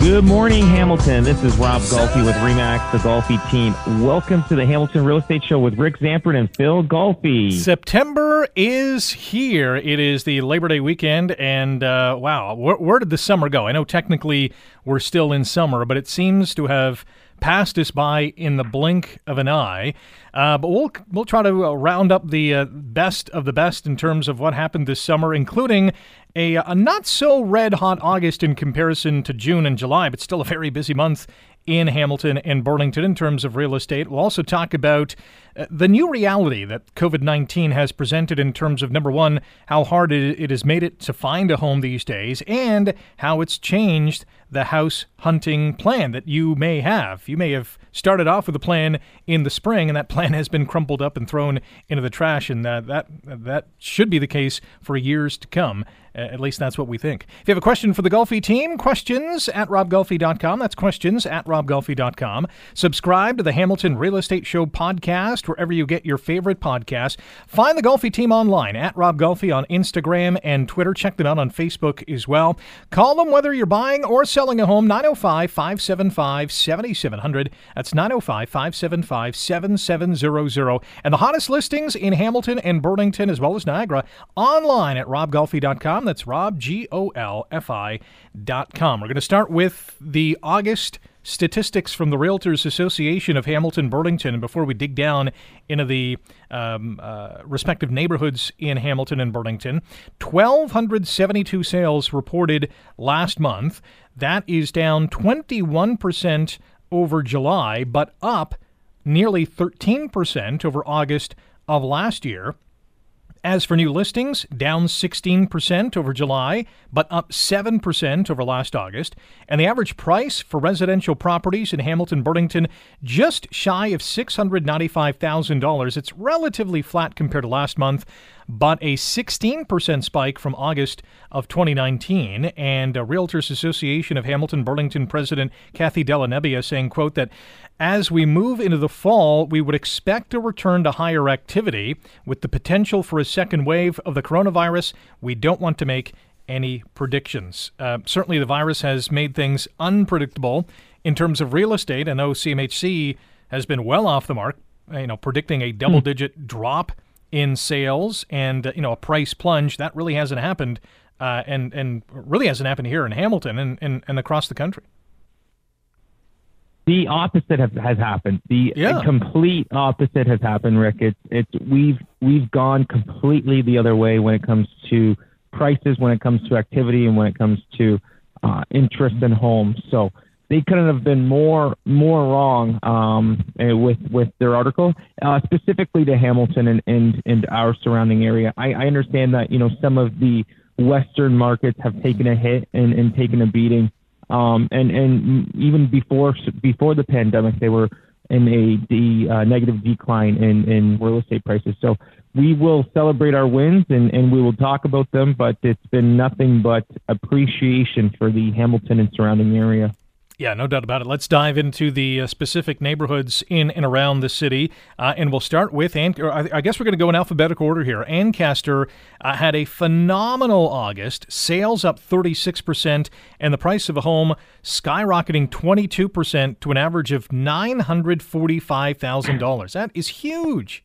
Good morning, Hamilton. This is Rob Golfi with Remax, the Golfi team. Welcome to the Hamilton Real Estate Show with Rick Zamperin and Phil Golfi. September is here. It is the Labor Day weekend, and uh, wow, where, where did the summer go? I know technically we're still in summer, but it seems to have passed us by in the blink of an eye. Uh, but we'll we'll try to uh, round up the uh, best of the best in terms of what happened this summer, including a, a not so red hot August in comparison to June and July, but still a very busy month in Hamilton and Burlington in terms of real estate. We'll also talk about uh, the new reality that COVID 19 has presented in terms of number one, how hard it, it has made it to find a home these days, and how it's changed the house hunting plan that you may have. You may have started off with a plan in the spring, and that plan has been crumpled up and thrown into the trash, and uh, that that should be the case for years to come. At least that's what we think. If you have a question for the Golfi team, questions at robgolfi.com. That's questions at robgolfi.com. Subscribe to the Hamilton Real Estate Show podcast wherever you get your favorite podcasts. Find the Golfi team online at Rob Golfi on Instagram and Twitter. Check them out on Facebook as well. Call them whether you're buying or selling a home 905 575 7700. That's 905 575 7700. And the hottest listings in Hamilton and Burlington as well as Niagara online at That's Rob, dot com. We're going to start with the August statistics from the Realtors Association of Hamilton Burlington. And before we dig down into the um, uh, respective neighborhoods in Hamilton and Burlington, 1,272 sales reported last month. That is down 21% over July, but up nearly 13% over August of last year. As for new listings, down 16% over July, but up 7% over last August. And the average price for residential properties in Hamilton Burlington just shy of $695,000. It's relatively flat compared to last month, but a 16% spike from August of 2019. And a Realtors Association of Hamilton Burlington President Kathy Della Nebbia saying, quote, that as we move into the fall, we would expect a return to higher activity with the potential for a second wave of the coronavirus. We don't want to make any predictions. Uh, certainly, the virus has made things unpredictable in terms of real estate. I know CMHC has been well off the mark, you know, predicting a double-digit hmm. drop in sales and uh, you know a price plunge. That really hasn't happened, uh, and and really hasn't happened here in Hamilton and, and, and across the country. The opposite have, has happened. The yeah. complete opposite has happened, Rick. It's it's we've we've gone completely the other way when it comes to prices, when it comes to activity, and when it comes to uh, interest in homes. So they couldn't have been more more wrong um, eh, with with their article, uh, specifically to Hamilton and, and and our surrounding area. I, I understand that you know some of the Western markets have taken a hit and, and taken a beating, um, and and even before before the pandemic, they were in a de, uh, negative decline in in real estate prices. So we will celebrate our wins and, and we will talk about them, but it's been nothing but appreciation for the Hamilton and surrounding area. Yeah, no doubt about it. Let's dive into the uh, specific neighborhoods in and around the city, uh, and we'll start with. An- I guess we're going to go in alphabetical order here. Ancaster uh, had a phenomenal August. Sales up 36%, and the price of a home skyrocketing 22% to an average of $945,000. That is huge.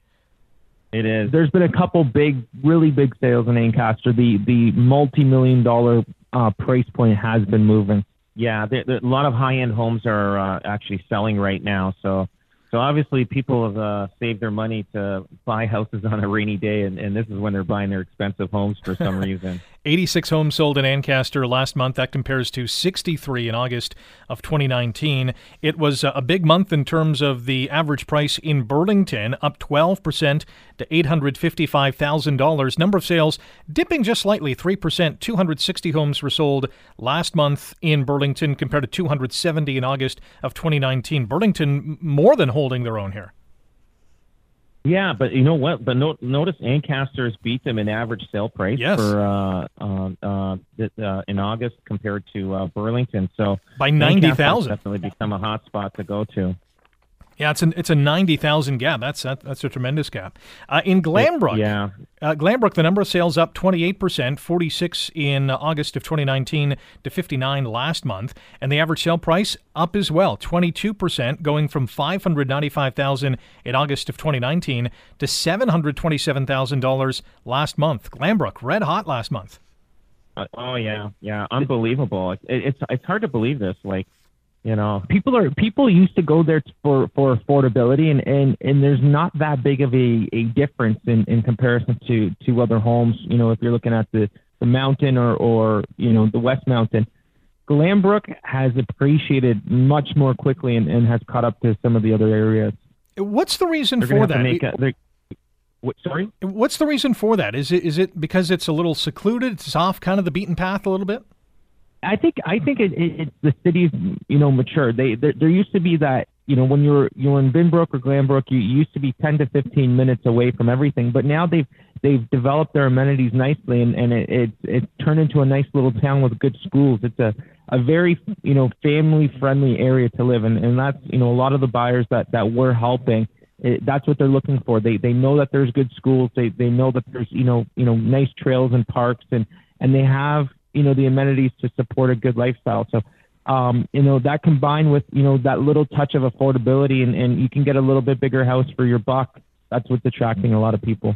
It is. There's been a couple big, really big sales in Ancaster. The the multi-million dollar uh, price point has been moving. Yeah, there, there, a lot of high-end homes are uh, actually selling right now. So, so obviously, people have uh, saved their money to buy houses on a rainy day, and, and this is when they're buying their expensive homes for some reason. 86 homes sold in Ancaster last month. That compares to 63 in August of 2019. It was a big month in terms of the average price in Burlington, up 12% to $855,000. Number of sales dipping just slightly, 3%. 260 homes were sold last month in Burlington compared to 270 in August of 2019. Burlington more than holding their own here. Yeah, but you know what? But no, notice Ancaster's beat them in average sale price yes. for uh, uh, uh, uh, in August compared to uh, Burlington. So by ninety thousand, definitely become a hot spot to go to. Yeah, it's an it's a ninety thousand gap. That's that, that's a tremendous gap. Uh, in Glanbrook, yeah, uh, Glanbrook, the number of sales up twenty eight percent, forty six in August of twenty nineteen to fifty nine last month, and the average sale price up as well, twenty two percent, going from five hundred ninety five thousand in August of twenty nineteen to seven hundred twenty seven thousand dollars last month. Glanbrook, red hot last month. Uh, oh yeah, yeah, unbelievable. It, it's it's hard to believe this. Like you know, people are people used to go there for for affordability, and and and there's not that big of a a difference in in comparison to to other homes. You know, if you're looking at the the mountain or or you know the West Mountain. Glanbrook has appreciated much more quickly and, and has caught up to some of the other areas. What's the reason they're for that? A, what, sorry, what's the reason for that? Is it is it because it's a little secluded? It's off kind of the beaten path a little bit. I think I think it, it, it's the cities, you know, mature. They there, there used to be that you know when you're you're in Binbrook or Glanbrook, you used to be 10 to 15 minutes away from everything, but now they've they've developed their amenities nicely, and and it, it's it's turned into a nice little town with good schools. It's a a very you know family friendly area to live in, and that's you know a lot of the buyers that that we're helping. It, that's what they're looking for. They they know that there's good schools. They they know that there's you know you know nice trails and parks and and they have you know the amenities to support a good lifestyle. So um, you know that combined with you know that little touch of affordability and, and you can get a little bit bigger house for your buck. That's what's attracting a lot of people.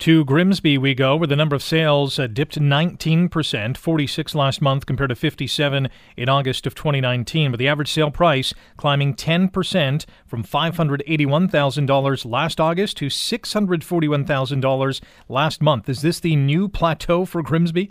To Grimsby we go, where the number of sales uh, dipped 19%, 46 last month compared to 57 in August of 2019, but the average sale price climbing 10% from $581,000 last August to $641,000 last month. Is this the new plateau for Grimsby?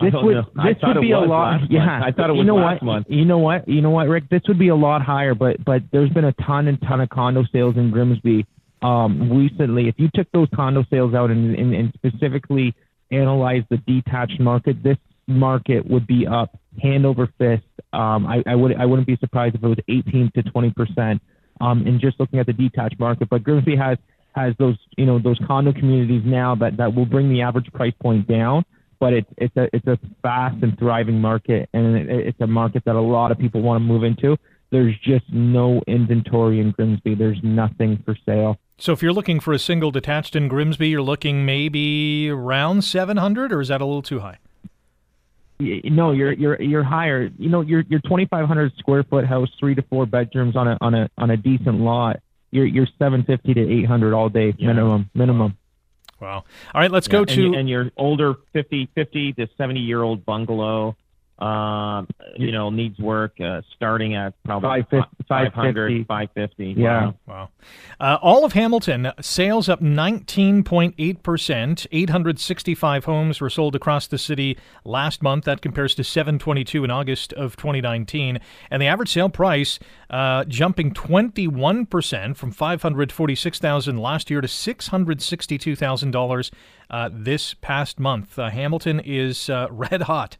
This would this would be a lot. Yeah, I thought it was you know last what? month. You know what? You know what, Rick? This would be a lot higher, but but there's been a ton and ton of condo sales in Grimsby um, recently. If you took those condo sales out and, and, and specifically analyzed the detached market, this market would be up hand over fist. Um, I, I would I wouldn't be surprised if it was 18 to 20 percent. Um, in just looking at the detached market, but Grimsby has has those you know those condo communities now that that will bring the average price point down but it's it's a it's a fast and thriving market, and it, it's a market that a lot of people want to move into. There's just no inventory in Grimsby. There's nothing for sale. So if you're looking for a single detached in Grimsby, you're looking maybe around 700, or is that a little too high? No, you're you're you're higher. You know, your your 2,500 square foot house, three to four bedrooms on a on a on a decent lot. You're you're 750 to 800 all day yeah. minimum minimum. Wow. All right, let's yeah, go to. And, and your older 50, 50 to 70 year old bungalow, uh, you know, needs work uh, starting at probably 550, 500, 550. Yeah. Wow. wow. Uh, all of Hamilton, sales up 19.8%. 865 homes were sold across the city last month. That compares to 722 in August of 2019. And the average sale price uh, jumping 21% from 546000 last year to $662,000 uh, this past month. Uh, Hamilton is uh, red hot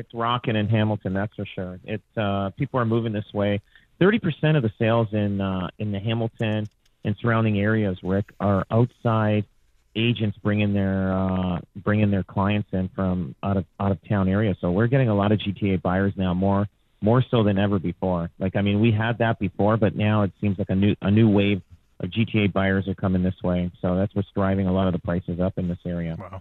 it's rocking in Hamilton, that's for sure. It's uh, people are moving this way. Thirty percent of the sales in uh, in the Hamilton and surrounding areas, Rick, are outside agents bringing their uh, bringing their clients in from out of out of town areas. So we're getting a lot of GTA buyers now, more more so than ever before. Like I mean, we had that before, but now it seems like a new a new wave GTA buyers are coming this way. So that's what's driving a lot of the prices up in this area. Wow.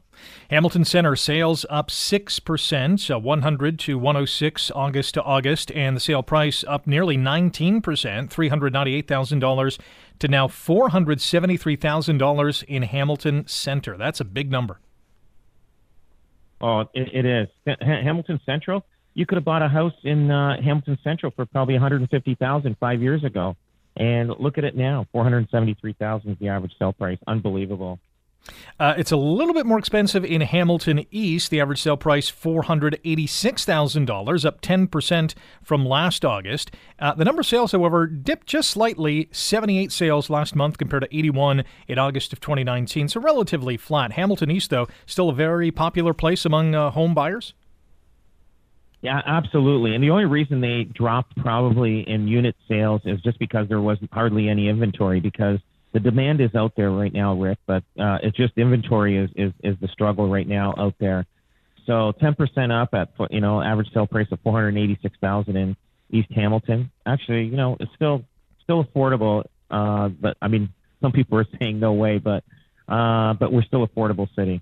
Hamilton Center sales up 6%, uh, 100 to 106 August to August, and the sale price up nearly 19%, $398,000 to now $473,000 in Hamilton Center. That's a big number. Oh, it, it is. Hamilton Central, you could have bought a house in uh, Hamilton Central for probably 150000 five years ago And look at it now, four hundred seventy-three thousand is the average sale price. Unbelievable. Uh, it's a little bit more expensive in Hamilton East. The average sale price $486,000, up 10% from last August. Uh, the number of sales, however, dipped just slightly 78 sales last month compared to 81 in August of 2019, so relatively flat. Hamilton East, though, still a very popular place among uh, home buyers. Yeah, absolutely. And the only reason they dropped probably in unit sales is just because there wasn't hardly any inventory because the demand is out there right now, Rick, but uh, it's just inventory is, is, is the struggle right now out there. So 10% up at, you know, average sale price of 486,000 in East Hamilton. Actually, you know, it's still, still affordable. Uh, but I mean, some people are saying no way, but, uh, but we're still affordable city.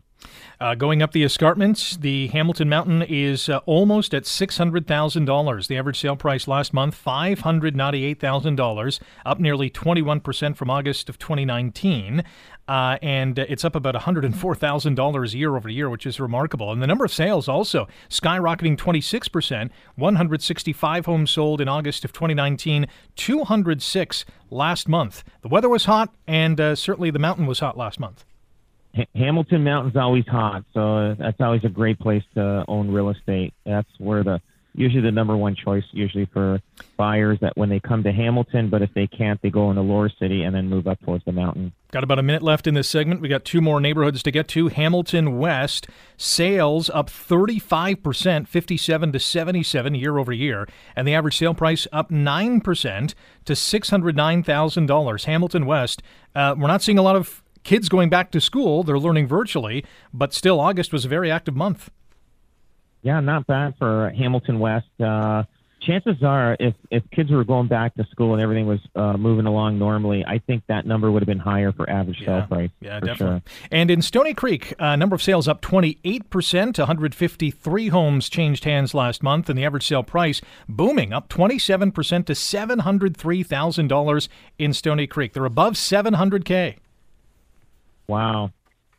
Uh, going up the escarpments, the Hamilton Mountain is uh, almost at $600,000. The average sale price last month, $598,000, up nearly 21% from August of 2019. Uh, and it's up about $104,000 year over year, which is remarkable. And the number of sales also skyrocketing 26%, 165 homes sold in August of 2019, 206 last month. The weather was hot, and uh, certainly the mountain was hot last month. Hamilton Mountain's always hot, so that's always a great place to own real estate. That's where the usually the number one choice usually for buyers that when they come to Hamilton, but if they can't, they go into Lower City and then move up towards the mountain. Got about a minute left in this segment. We got two more neighborhoods to get to. Hamilton West sales up 35%, 57 to 77 year over year, and the average sale price up 9% to $609,000. Hamilton West, uh, we're not seeing a lot of kids going back to school. They're learning virtually, but still, August was a very active month. Yeah, not bad for Hamilton West. Uh, chances are, if if kids were going back to school and everything was uh, moving along normally, I think that number would have been higher for average yeah. sale price. Yeah, definitely. Sure. And in Stoney Creek, uh, number of sales up 28 percent. 153 homes changed hands last month, and the average sale price booming up 27 percent to seven hundred three thousand dollars in Stoney Creek. They're above 700k. Wow.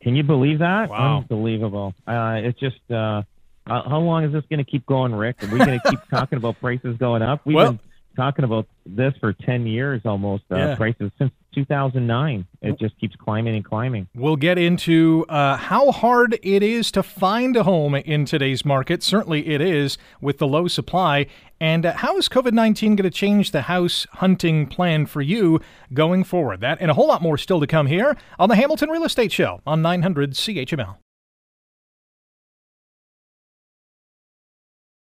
Can you believe that? Wow. Unbelievable. Uh, it's just, uh, how long is this going to keep going, Rick? Are we going to keep talking about prices going up? We've well, been talking about this for 10 years almost, uh, yeah. prices since 2009. It just keeps climbing and climbing. We'll get into uh, how hard it is to find a home in today's market. Certainly it is with the low supply. And uh, how is COVID 19 going to change the house hunting plan for you going forward? That and a whole lot more still to come here on the Hamilton Real Estate Show on 900 CHML.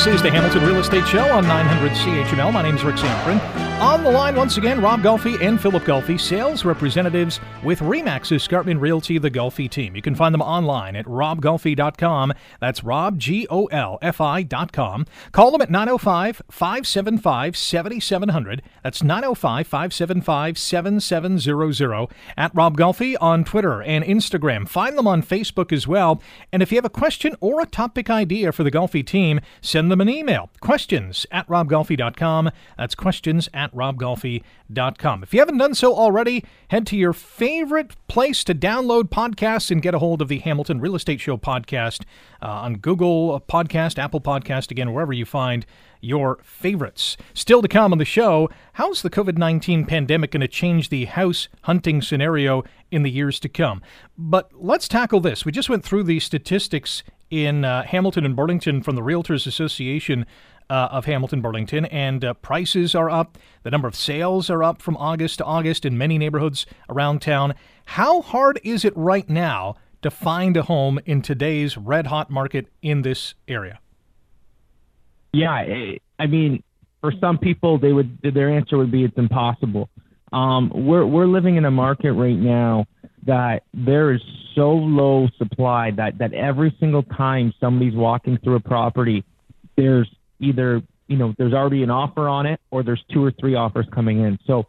This is the Hamilton Real Estate Show on 900 CHML. My name is Rick Zamperin. The line once again, Rob Golfi and Philip Golfi, sales representatives with Remax Escarpment Realty, the Golfi team. You can find them online at robgolfi.com. That's Rob. Call them at 905 575 7700. That's 905 575 7700. At Rob Golfi on Twitter and Instagram. Find them on Facebook as well. And if you have a question or a topic idea for the Golfi team, send them an email. Questions at robgolfi.com. That's questions at robgolfi.com. If you haven't done so already, head to your favorite place to download podcasts and get a hold of the Hamilton Real Estate Show podcast uh, on Google Podcast, Apple Podcast, again, wherever you find your favorites. Still to come on the show, how's the COVID 19 pandemic going to change the house hunting scenario in the years to come? But let's tackle this. We just went through the statistics in uh, Hamilton and Burlington from the Realtors Association uh, of Hamilton Burlington, and uh, prices are up. The number of sales are up from August to August in many neighborhoods around town. How hard is it right now to find a home in today's red hot market in this area? Yeah, I mean, for some people, they would their answer would be it's impossible. Um, we're we're living in a market right now that there is so low supply that that every single time somebody's walking through a property, there's either you know there's already an offer on it or there's two or three offers coming in. So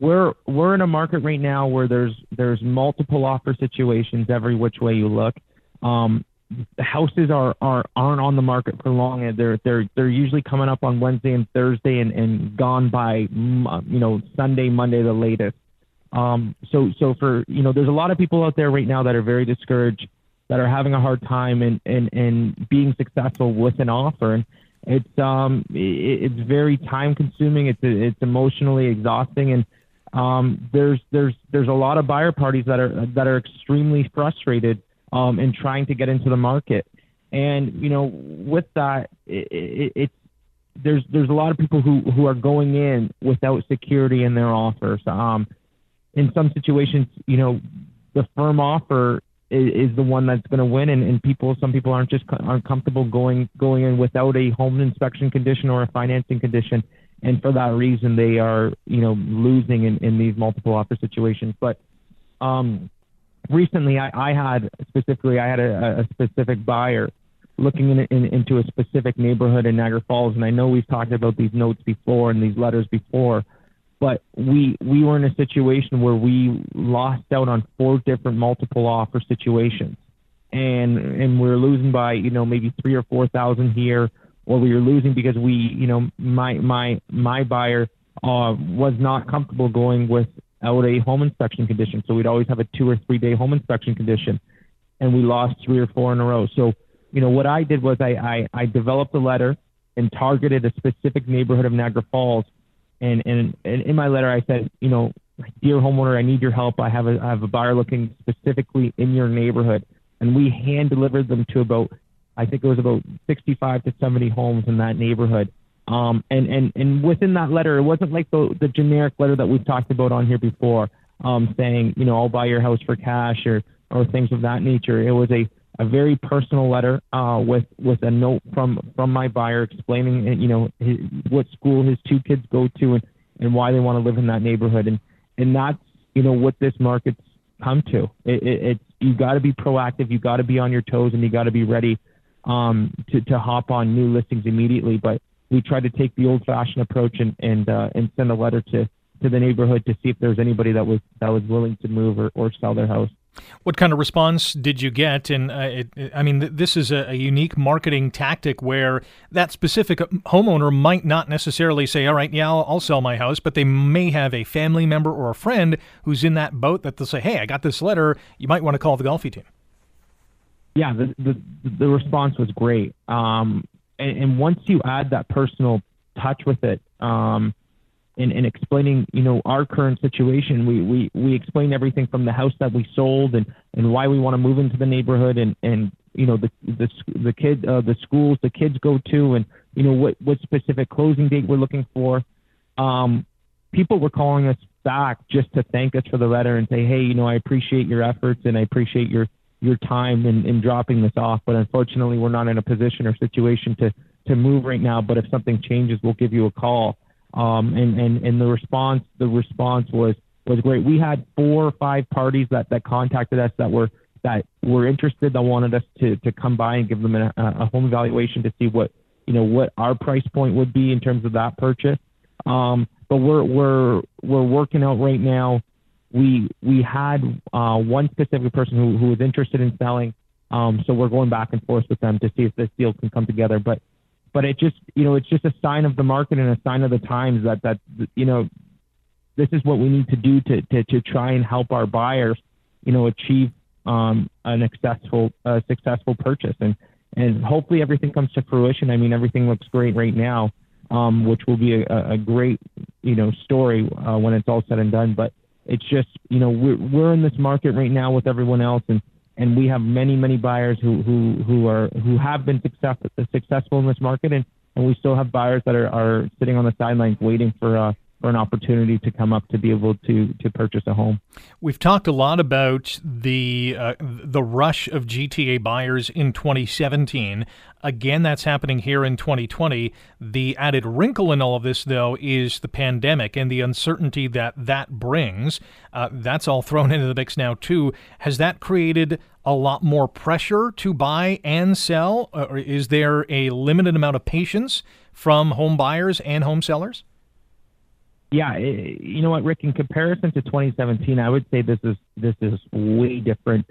we're we're in a market right now where there's there's multiple offer situations every which way you look. Um, houses are, are aren't on the market for long. They're they're they're usually coming up on Wednesday and Thursday and, and gone by you know Sunday Monday the latest. Um, so so for you know there's a lot of people out there right now that are very discouraged that are having a hard time and and and being successful with an offer. And it's um it, it's very time consuming. It's it's emotionally exhausting and um, there's there's there's a lot of buyer parties that are that are extremely frustrated um, in trying to get into the market. And you know, with that, it, it, it's there's there's a lot of people who who are going in without security in their offers. Um, in some situations, you know, the firm offer is, is the one that's going to win, and, and people some people aren't just aren't comfortable going going in without a home inspection condition or a financing condition. And for that reason they are you know losing in, in these multiple offer situations. But um, recently I, I had specifically i had a, a specific buyer looking in, in, into a specific neighborhood in niagara falls. And i know we've talked about these notes before and these letters before but we we were in a situation where we lost out on four different multiple offer situations and and we we're losing by you know maybe three or four thousand here or we were losing because we, you know, my my my buyer uh, was not comfortable going without a home inspection condition. So we'd always have a two or three day home inspection condition, and we lost three or four in a row. So, you know, what I did was I I, I developed a letter and targeted a specific neighborhood of Niagara Falls, and and, and in my letter I said, you know, dear homeowner, I need your help. I have a I have a buyer looking specifically in your neighborhood, and we hand delivered them to about I think it was about 65 to 70 homes in that neighborhood. Um, and, and, and within that letter, it wasn't like the, the generic letter that we've talked about on here before, um, saying, you know, I'll buy your house for cash or, or things of that nature. It was a, a very personal letter uh, with, with a note from, from my buyer explaining, you know, his, what school his two kids go to and, and why they want to live in that neighborhood. And, and that's, you know, what this market's come to. It, it, it's, you got to be proactive, you got to be on your toes, and you got to be ready um, to, to hop on new listings immediately. But we tried to take the old-fashioned approach and and uh, and send a letter to to the neighborhood to see if there was anybody that was that was willing to move or, or sell their house. What kind of response did you get? And uh, it, I mean, th- this is a, a, unique marketing tactic where that specific homeowner might not necessarily say, "All right, yeah, I'll, I'll, sell my house," but they may have a family member or a friend who's in that boat that they'll say, "Hey, I got this letter. You might want to call the Golfi team." yeah, the, the, the response was great. Um, and, and, once you add that personal touch with it, um, in, in explaining, you know, our current situation, we, we, we explain everything from the house that we sold and, and why we want to move into the neighborhood and, and, you know, the, the, the kid, uh, the schools the kids go to and, you know, what, what specific closing date we're looking for. Um, people were calling us back just to thank us for the letter and say, Hey, you know, I appreciate your efforts and I appreciate your, your time in, in dropping this off. But unfortunately, we're not in a position or situation to to move right now. But if something changes, we'll give you a call. Um, and, and and the response the response was was great. We had four or five parties that that contacted us that were that were interested that wanted us to to come by and give them a, a home evaluation to see what you know what our price point would be in terms of that purchase. Um, but we're we're we're working out right now we we had uh, one specific person who, who was interested in selling. Um, so we're going back and forth with them to see if this deal can come together. But but it just you know it's just a sign of the market and a sign of the times that that you know this is what we need to do to to, to try and help our buyers you know achieve um, an successful uh, successful purchase and and hopefully everything comes to fruition. I mean everything looks great right now, um, which will be a, a great you know story uh, when it's all said and done. But it's just you know we're we're in this market right now with everyone else, and and we have many many buyers who who who are who have been success, successful in this market, and and we still have buyers that are are sitting on the sidelines waiting for uh for an opportunity to come up to be able to to purchase a home. We've talked a lot about the uh, the rush of GTA buyers in 2017. Again, that's happening here in 2020. The added wrinkle in all of this, though, is the pandemic and the uncertainty that that brings. Uh, that's all thrown into the mix now too. Has that created a lot more pressure to buy and sell? Or is there a limited amount of patience from home buyers and home sellers? Yeah, you know what, Rick? In comparison to 2017, I would say this is this is way different,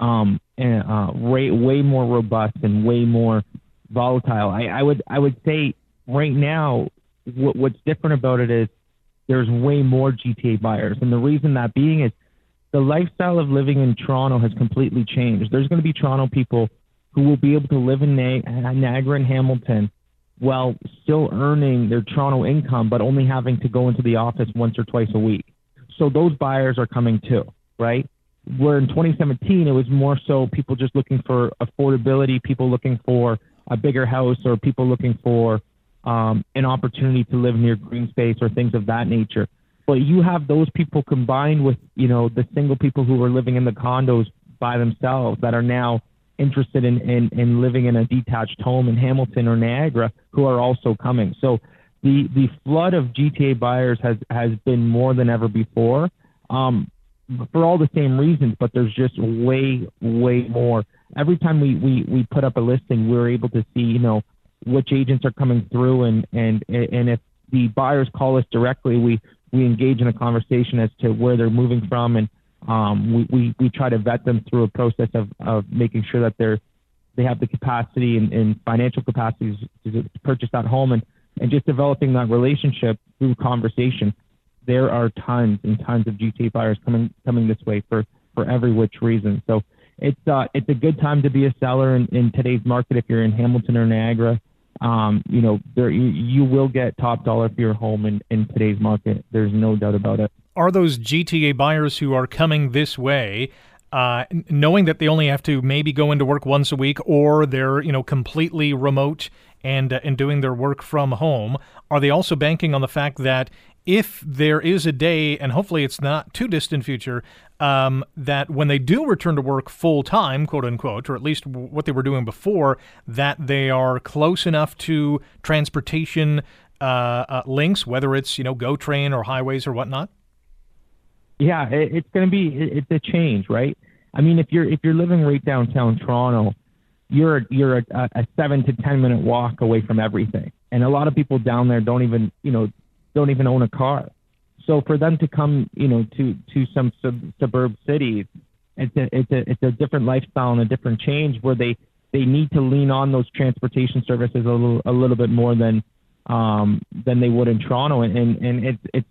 um, and uh, way way more robust and way more volatile. I, I would I would say right now, what, what's different about it is there's way more GTA buyers, and the reason that being is the lifestyle of living in Toronto has completely changed. There's going to be Toronto people who will be able to live in Niagara and Hamilton while still earning their Toronto income, but only having to go into the office once or twice a week. So those buyers are coming too, right? Where in 2017, it was more so people just looking for affordability, people looking for a bigger house, or people looking for um, an opportunity to live near green space or things of that nature. But you have those people combined with, you know, the single people who were living in the condos by themselves that are now interested in, in, in living in a detached home in Hamilton or Niagara who are also coming. So the, the flood of GTA buyers has, has been more than ever before um, for all the same reasons, but there's just way, way more. Every time we, we, we put up a listing, we're able to see, you know, which agents are coming through and, and, and if the buyers call us directly, we, we engage in a conversation as to where they're moving from and um, we, we, we try to vet them through a process of, of making sure that they're they have the capacity and, and financial capacities to, purchase that home and, and just developing that relationship through conversation. There are tons and tons of GTA buyers coming coming this way for, for every which reason. So it's uh, it's a good time to be a seller in, in today's market if you're in Hamilton or Niagara. Um, you know, there you, you will get top dollar for your home in, in today's market. There's no doubt about it are those GTA buyers who are coming this way, uh, knowing that they only have to maybe go into work once a week, or they're you know completely remote and uh, and doing their work from home? Are they also banking on the fact that if there is a day, and hopefully it's not too distant future, um, that when they do return to work full time, quote unquote, or at least what they were doing before, that they are close enough to transportation uh, uh, links, whether it's you know GO train or highways or whatnot? Yeah, it, it's going to be it, it's a change, right? I mean, if you're if you're living right downtown Toronto, you're you're a, a seven to ten minute walk away from everything, and a lot of people down there don't even you know don't even own a car. So for them to come, you know, to to some sub, suburb cities, it's a it's a it's a different lifestyle and a different change where they they need to lean on those transportation services a little a little bit more than um than they would in Toronto, and and, and it's it's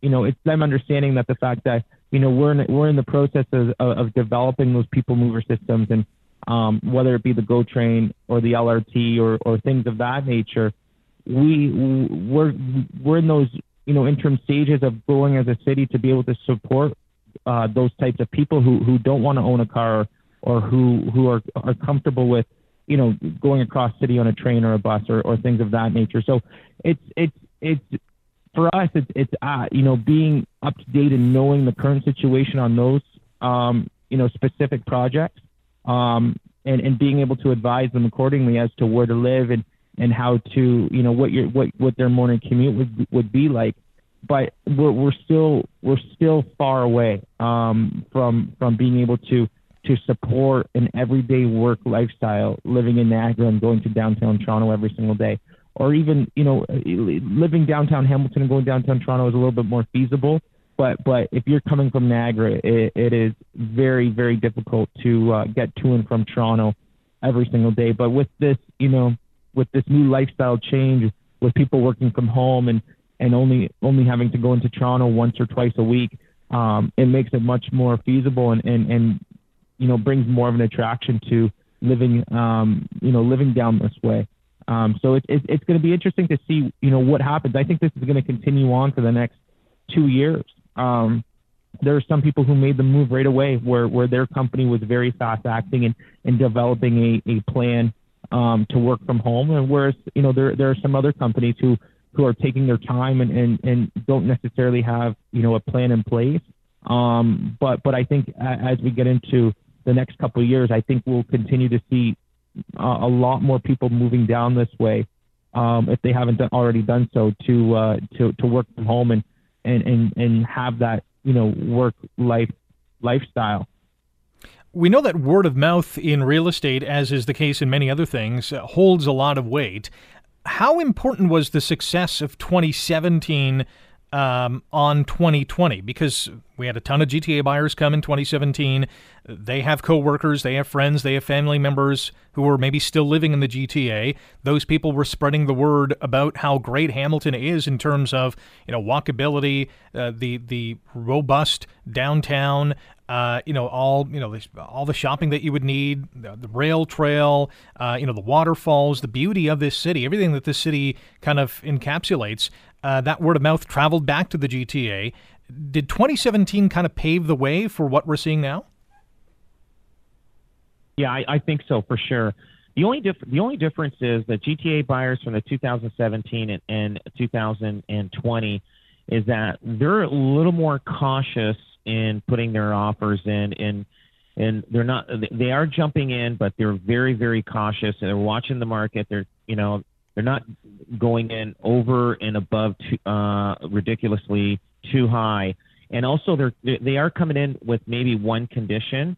you know, it's them understanding that the fact that you know we're in we're in the process of, of developing those people mover systems, and um, whether it be the GO train or the LRT or or things of that nature, we we're we're in those you know interim stages of growing as a city to be able to support uh, those types of people who who don't want to own a car or who who are are comfortable with you know going across city on a train or a bus or, or things of that nature. So it's it's it's for us, it's, it's uh, you know being up to date and knowing the current situation on those um, you know specific projects, um, and and being able to advise them accordingly as to where to live and and how to you know what your what what their morning commute would would be like. But we're we're still we're still far away um, from from being able to to support an everyday work lifestyle living in Niagara and going to downtown Toronto every single day or even you know living downtown Hamilton and going downtown Toronto is a little bit more feasible. But but if you're coming from Niagara, it, it is very very difficult to uh, get to and from Toronto every single day. But with this you know with this new lifestyle change, with people working from home and and only only having to go into Toronto once or twice a week, um, it makes it much more feasible and and and you know brings more of an attraction to living um, you know living down this way. Um, so it's it's going to be interesting to see you know what happens. I think this is going to continue on for the next two years. Um, there are some people who made the move right away, where where their company was very fast acting and, and developing a, a plan um, to work from home, and whereas you know there there are some other companies who who are taking their time and, and, and don't necessarily have you know a plan in place. Um, but but I think as we get into the next couple of years, I think we'll continue to see a, a lot more people moving down this way um, if they haven't done, already done so to uh, to to work from home and and and and have that you know work life lifestyle. We know that word of mouth in real estate, as is the case in many other things, holds a lot of weight. How important was the success of 2017 um, on 2020 because we had a ton of GTA buyers come in 2017. They have coworkers, they have friends, they have family members who are maybe still living in the GTA. Those people were spreading the word about how great Hamilton is in terms of you know walkability, uh, the the robust downtown. Uh, you know all you know all the shopping that you would need, the, the rail trail, uh, you know the waterfalls, the beauty of this city, everything that this city kind of encapsulates uh, that word of mouth traveled back to the GTA. Did 2017 kind of pave the way for what we're seeing now? Yeah, I, I think so for sure. The only the only difference is that GTA buyers from the 2017 and, and 2020 is that they're a little more cautious in putting their offers in and and they're not they are jumping in but they're very very cautious and they're watching the market they're you know they're not going in over and above uh, ridiculously too high. And also, they're they are coming in with maybe one condition.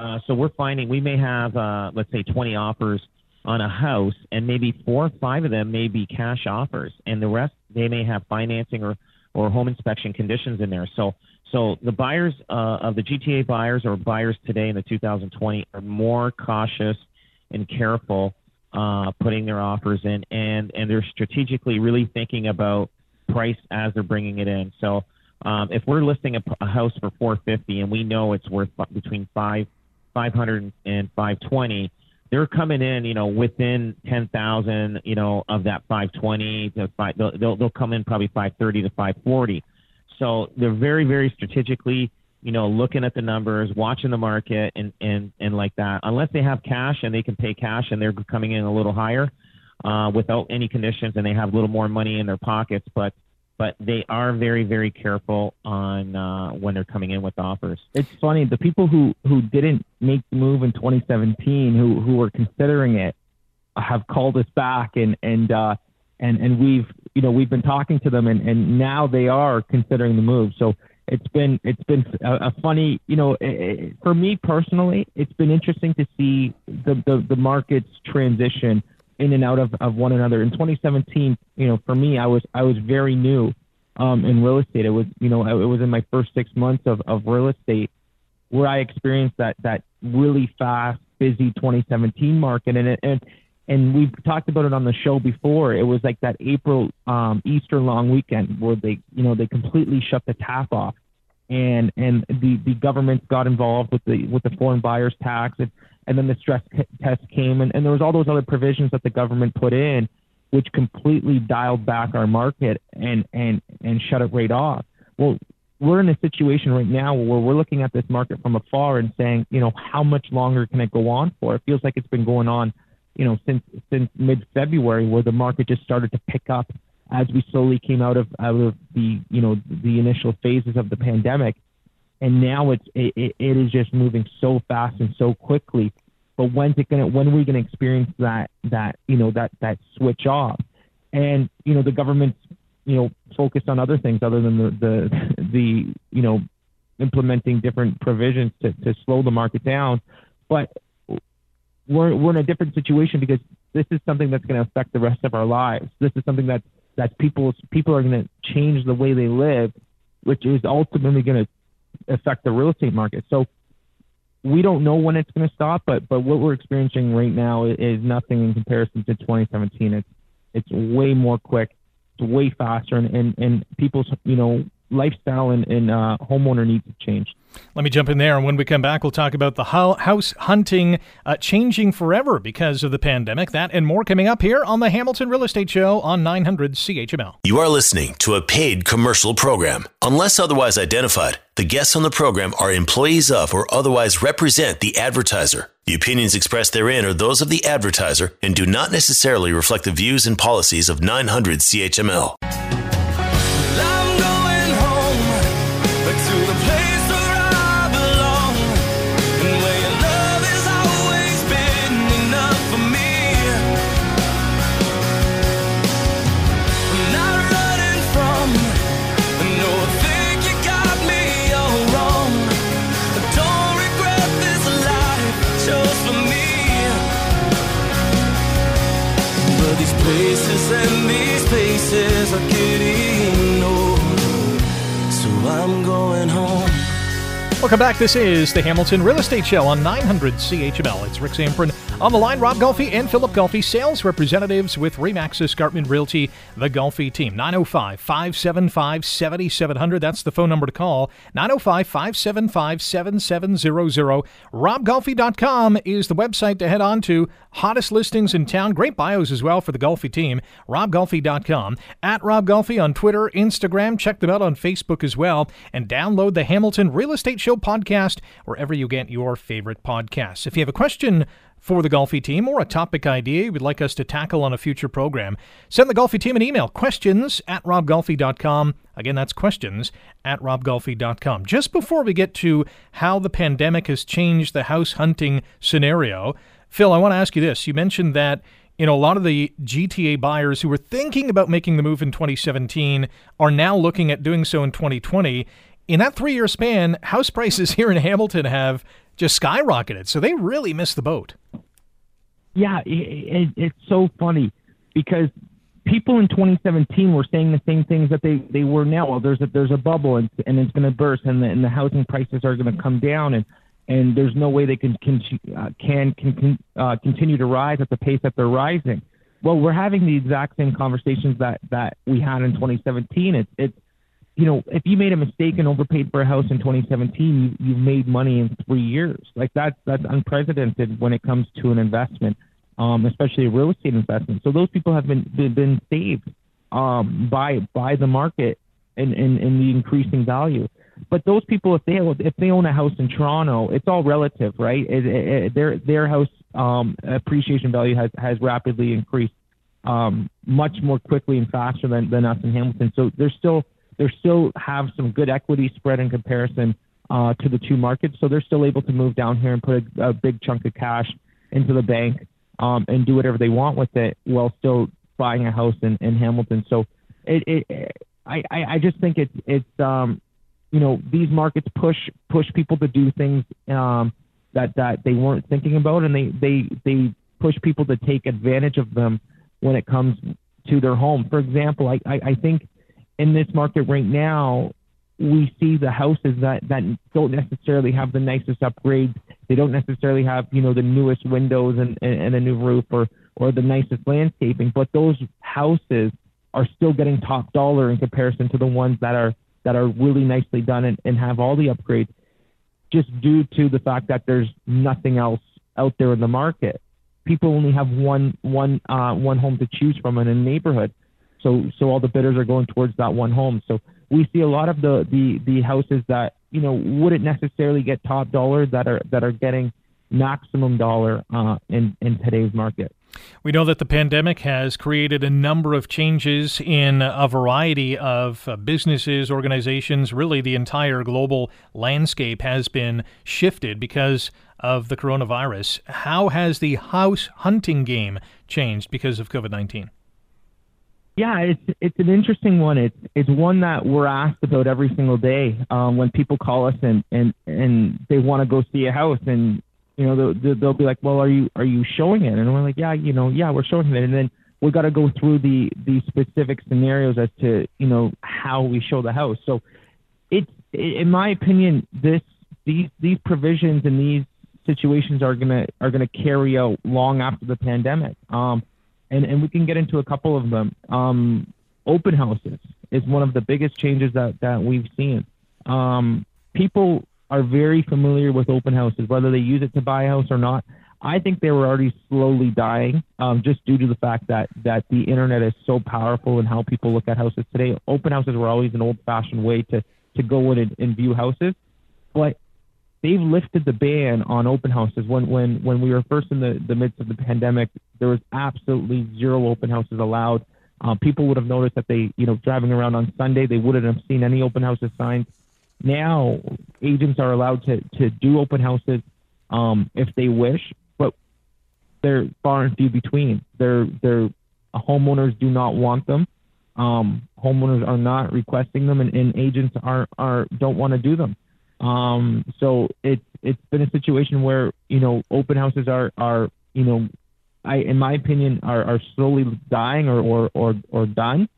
Uh, so we're finding we may have uh, let's say 20 offers on a house, and maybe four or five of them may be cash offers, and the rest they may have financing or or home inspection conditions in there. So so the buyers uh, of the GTA buyers or buyers today in the 2020 are more cautious and careful uh, putting their offers in, and and they're strategically really thinking about price as they're bringing it in. So um, if we're listing a, a house for 450 and we know it's worth between five 500 and 520, they're coming in, you know, within 10,000, you know, of that 520 to five, they'll, they'll, they'll come in probably 530 to 540. So they're very, very strategically you know, looking at the numbers, watching the market, and and and like that. Unless they have cash and they can pay cash and they're coming in a little higher, uh, without any conditions, and they have a little more money in their pockets, but but they are very very careful on uh, when they're coming in with offers. It's funny the people who who didn't make the move in 2017, who who were considering it, have called us back and and uh, and and we've you know we've been talking to them and and now they are considering the move. So it's been it's been a, a funny you know it, for me personally it's been interesting to see the, the the markets transition in and out of, of one another. In 2017 you know for me i was i was very new um in real estate. It was you know it was in my first six months of, of real estate where i experienced that that really fast busy 2017 market. And it and and we've talked about it on the show before. It was like that April um, Easter long weekend where they, you know, they completely shut the tap off, and and the the government got involved with the with the foreign buyers tax, and, and then the stress test came, and, and there was all those other provisions that the government put in, which completely dialed back our market and and and shut it right off. Well, we're in a situation right now where we're looking at this market from afar and saying, you know, how much longer can it go on for? It feels like it's been going on you know, since since mid February, where the market just started to pick up as we slowly came out of out of the you know the initial phases of the pandemic, and now it's it, it is just moving so fast and so quickly. But when's it gonna when are we gonna experience that that you know that that switch off? And you know the government's you know focused on other things other than the the the you know implementing different provisions to, to slow the market down. But we're we're in a different situation because this is something that's going to affect the rest of our lives. This is something that that people people are going to change the way they live, which is ultimately going to affect the real estate market. So we don't know when it's going to stop, but but what we're experiencing right now is nothing in comparison to 2017. It's it's way more quick, it's way faster, and and, and people's you know lifestyle and, and uh, homeowner needs have changed. Let me jump in there. And when we come back, we'll talk about the house hunting uh, changing forever because of the pandemic. That and more coming up here on the Hamilton Real Estate Show on 900 CHML. You are listening to a paid commercial program. Unless otherwise identified, the guests on the program are employees of or otherwise represent the advertiser. The opinions expressed therein are those of the advertiser and do not necessarily reflect the views and policies of 900 CHML. Welcome back. This is the Hamilton Real Estate Show on 900 CHML. It's Rick Zamperin on the line. Rob Golfi and Philip Golfi, sales representatives with Remax Escarpment Realty, the Golfi team. 905 575 7700. That's the phone number to call. 905 575 7700. RobGolfi.com is the website to head on to. Hottest listings in town. Great bios as well for the Golfi team. RobGolfi.com. At Rob Golfi on Twitter, Instagram. Check them out on Facebook as well. And download the Hamilton Real Estate Show podcast wherever you get your favorite podcasts. If you have a question for the Golfi team or a topic idea you would like us to tackle on a future program, send the Golfi team an email questions at robgolfi.com. Again, that's questions at robgolfi.com. Just before we get to how the pandemic has changed the house hunting scenario, Phil, I want to ask you this. You mentioned that you know, a lot of the GTA buyers who were thinking about making the move in 2017 are now looking at doing so in 2020. In that three year span, house prices here in Hamilton have just skyrocketed. So they really missed the boat. Yeah, it, it, it's so funny because people in 2017 were saying the same things that they, they were now. Well, there's a, there's a bubble and, and it's going to burst and the, and the housing prices are going to come down and and there's no way they can can uh, can, can uh, continue to rise at the pace that they're rising. Well, we're having the exact same conversations that that we had in 2017. It's it's you know if you made a mistake and overpaid for a house in 2017, you, you've made money in three years. Like that's that's unprecedented when it comes to an investment, um, especially a real estate investment. So those people have been been, been saved um, by by the market and, and, and the increasing value. But those people, if they if they own a house in Toronto, it's all relative, right? It, it, it, their their house um, appreciation value has has rapidly increased um, much more quickly and faster than, than us in Hamilton. So there's still they still have some good equity spread in comparison uh, to the two markets. So they're still able to move down here and put a, a big chunk of cash into the bank um, and do whatever they want with it while still buying a house in, in Hamilton. So it, it I, I just think it's it's um, you know these markets push push people to do things um, that that they weren't thinking about, and they they they push people to take advantage of them when it comes to their home. For example, I I, I think in this market right now, we see the houses that that don't necessarily have the nicest upgrades. They don't necessarily have you know the newest windows and and, and a new roof or or the nicest landscaping, but those houses are still getting top dollar in comparison to the ones that are that are really nicely done and, and have all the upgrades just due to the fact that there's nothing else out there in the market. People only have one one uh, one home to choose from in a neighborhood, so so all the bidders are going towards that one home. So we see a lot of the the the houses that you know wouldn't necessarily get top dollar that are that are getting maximum dollar uh, in in today's market. We know that the pandemic has created a number of changes in a variety of uh, businesses, organizations. Really, the entire global landscape has been shifted because of the coronavirus. How has the house hunting game changed because of COVID 19? Yeah, it's it's an interesting one. It's it's one that we're asked about every single day um, when people call us and and and they want to go see a house and you know, they'll, they'll be like, well, are you are you showing it? And we're like, yeah, you know, yeah, we're showing it. And then we got to go through the the specific scenarios as to you know how we show the house. So it's in my opinion, this these these provisions and these situations are gonna are gonna carry out long after the pandemic. Um, and and we can get into a couple of them. Um, open houses. is one of the biggest changes that that we've seen. Um, people are very familiar with open houses, whether they use it to buy a house or not. I think they were already slowly dying, um, just due to the fact that that the internet is so powerful in how people look at houses today. Open houses were always an old-fashioned way to to go in and, and view houses, but they've lifted the ban on open houses. When when when we were first in the the midst of the pandemic, there was absolutely zero open houses allowed. Uh, people would have noticed that they, you know, driving around on Sunday, they wouldn't have seen any open houses signs. Now, agents are allowed to to do open houses um, if they wish, but they're far and few between. They're they're homeowners do not want them. Um, homeowners are not requesting them, and, and agents are are don't want to do them. Um, so it's it's been a situation where you know open houses are are you know, I in my opinion are, are slowly dying or or or, or done.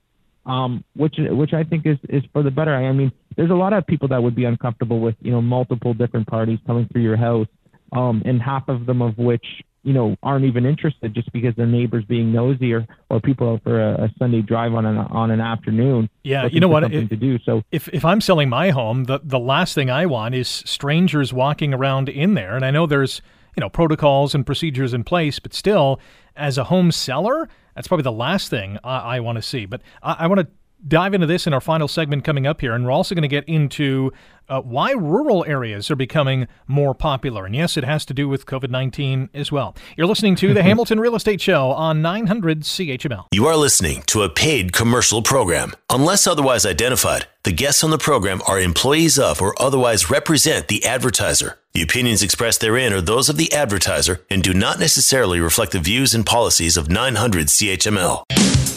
Um, which which I think is is for the better. I mean, there's a lot of people that would be uncomfortable with you know multiple different parties coming through your house, um, and half of them of which you know, aren't even interested just because their neighbors being nosy or, or people out for a, a Sunday drive on an on an afternoon. Yeah, you know what? Something to do. So if if I'm selling my home, the the last thing I want is strangers walking around in there. And I know there's you know protocols and procedures in place, but still, as a home seller, that's probably the last thing I, I want to see. But I, I want to dive into this in our final segment coming up here. And we're also going to get into uh, why rural areas are becoming more popular. And yes, it has to do with COVID 19 as well. You're listening to the Hamilton Real Estate Show on 900 CHML. You are listening to a paid commercial program. Unless otherwise identified, the guests on the program are employees of or otherwise represent the advertiser. The opinions expressed therein are those of the advertiser and do not necessarily reflect the views and policies of 900 CHML.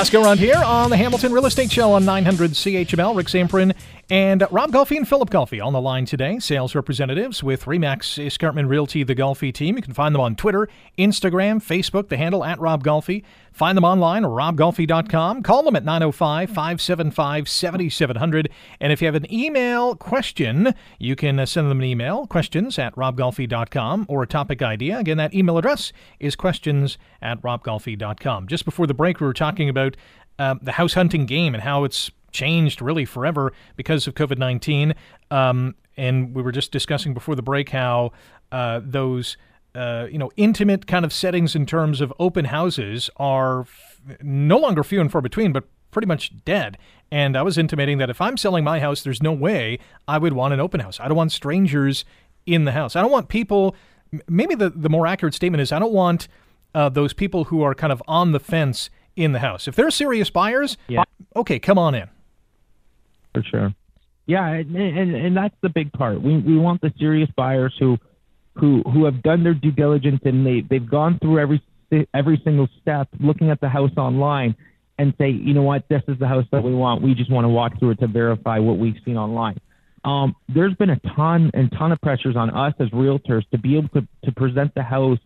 Last go around here on the Hamilton Real Estate Show on 900 CHML. Rick Zamperin and Rob Golfi and Philip Golfi on the line today. Sales representatives with Remax Escarpment Realty, the Golfi team. You can find them on Twitter, Instagram, Facebook, the handle at Rob Golfi. Find them online, robgolfi.com. Call them at 905 575 7700. And if you have an email question, you can uh, send them an email, questions at robgolfi.com, or a topic idea. Again, that email address is questions at robgolfi.com. Just before the break, we were talking about uh, the house hunting game and how it's changed really forever because of COVID 19. Um, and we were just discussing before the break how uh, those uh, you know, intimate kind of settings in terms of open houses are f- no longer few and far between, but pretty much dead. And I was intimating that if I'm selling my house, there's no way I would want an open house. I don't want strangers in the house. I don't want people. Maybe the, the more accurate statement is I don't want uh, those people who are kind of on the fence in the house. If they're serious buyers, yeah. okay, come on in. For sure. Yeah, and, and and that's the big part. We we want the serious buyers who who who have done their due diligence and they they've gone through every every single step, looking at the house online, and say, you know what, this is the house that we want. We just want to walk through it to verify what we've seen online. Um, there's been a ton and ton of pressures on us as realtors to be able to, to present the house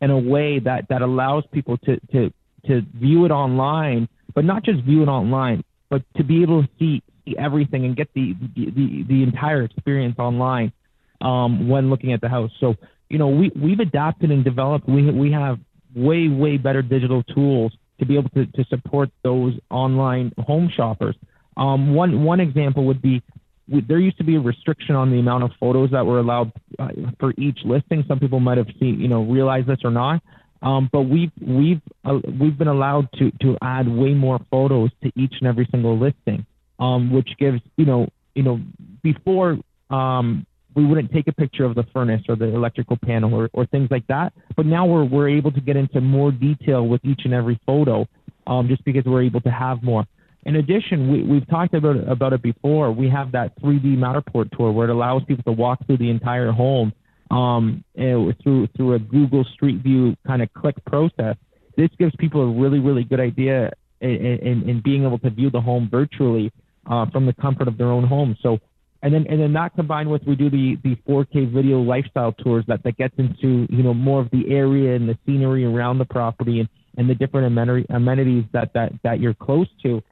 in a way that, that allows people to, to, to view it online, but not just view it online, but to be able to see, see everything and get the, the, the, the entire experience online um, when looking at the house. So, you know, we, we've adapted and developed, we, we have way, way better digital tools to be able to, to support those online home shoppers. Um, one, one example would be we, there used to be a restriction on the amount of photos that were allowed uh, for each listing. Some people might have seen, you know, realized this or not. Um, but we've we've uh, we've been allowed to to add way more photos to each and every single listing, um, which gives you know you know before um, we wouldn't take a picture of the furnace or the electrical panel or, or things like that. But now we're, we're able to get into more detail with each and every photo um, just because we're able to have more. In addition, we, we've talked about, about it before. We have that 3D Matterport tour where it allows people to walk through the entire home um, through through a Google Street View kind of click process. This gives people a really, really good idea in, in, in being able to view the home virtually uh, from the comfort of their own home. So and then and then that combined with we do the the 4K video lifestyle tours that that gets into you know more of the area and the scenery around the property and and the different amenities that that that you're close to.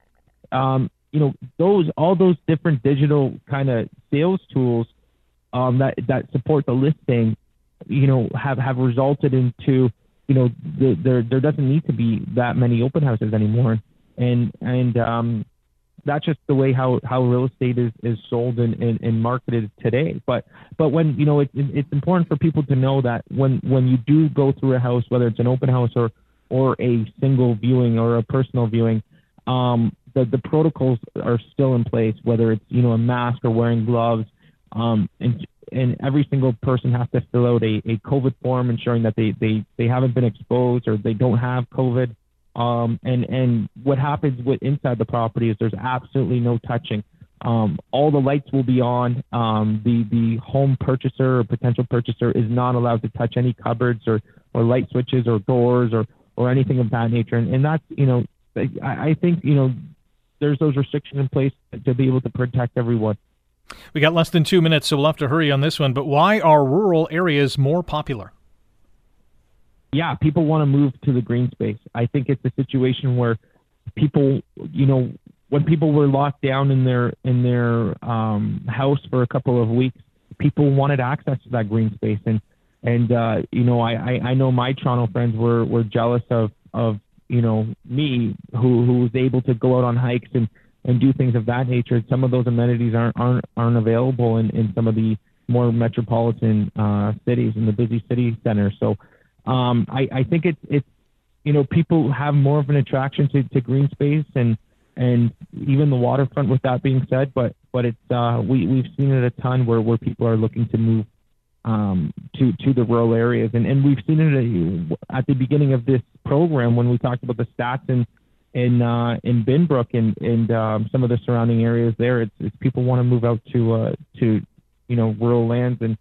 Um, you know those all those different digital kind of sales tools um, that that support the listing, you know, have have resulted into you know the, there there doesn't need to be that many open houses anymore, and and um, that's just the way how, how real estate is, is sold and, and, and marketed today. But but when you know it, it, it's important for people to know that when when you do go through a house, whether it's an open house or or a single viewing or a personal viewing, um, the the protocols are still in place. Whether it's you know a mask or wearing gloves, um, and and every single person has to fill out a, a COVID form ensuring that they, they, they haven't been exposed or they don't have COVID. Um, and and what happens with inside the property is there's absolutely no touching. Um, all the lights will be on. Um, the the home purchaser or potential purchaser is not allowed to touch any cupboards or, or light switches or doors or, or anything of that nature. And, and that's you know I, I think you know there's those restrictions in place to be able to protect everyone. We got less than two minutes, so we'll have to hurry on this one. But why are rural areas more popular? Yeah, people want to move to the green space. I think it's a situation where people, you know, when people were locked down in their in their um, house for a couple of weeks, people wanted access to that green space, and and uh, you know, I, I I know my Toronto friends were were jealous of of you know me who who was able to go out on hikes and and do things of that nature. Some of those amenities aren't aren't aren't available in in some of the more metropolitan uh, cities in the busy city centers. So um, I, I think it's it's you know people have more of an attraction to, to green space and and even the waterfront. With that being said, but but it's uh, we we've seen it a ton where where people are looking to move um, to to the rural areas, and and we've seen it at the beginning of this program when we talked about the stats in in uh, in Binbrook and and um, some of the surrounding areas there. It's, it's people want to move out to uh, to you know rural lands and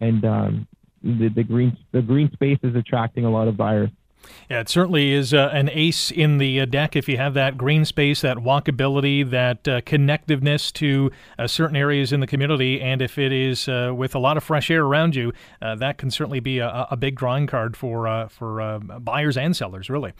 and um, the, the green the green space is attracting a lot of buyers. Yeah, it certainly is uh, an ace in the uh, deck if you have that green space, that walkability, that uh, connectiveness to uh, certain areas in the community. And if it is uh, with a lot of fresh air around you, uh, that can certainly be a, a big drawing card for for buyers and sellers, really.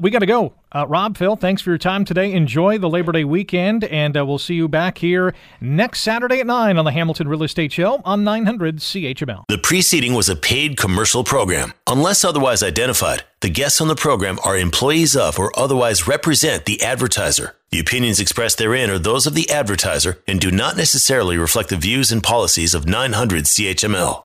we got to go. Uh, Rob, Phil, thanks for your time today. Enjoy the Labor Day weekend, and uh, we'll see you back here next Saturday at 9 on the Hamilton Real Estate Show on 900 CHML. The preceding was a paid commercial program, unless otherwise identified. The guests on the program are employees of or otherwise represent the advertiser. The opinions expressed therein are those of the advertiser and do not necessarily reflect the views and policies of 900 CHML.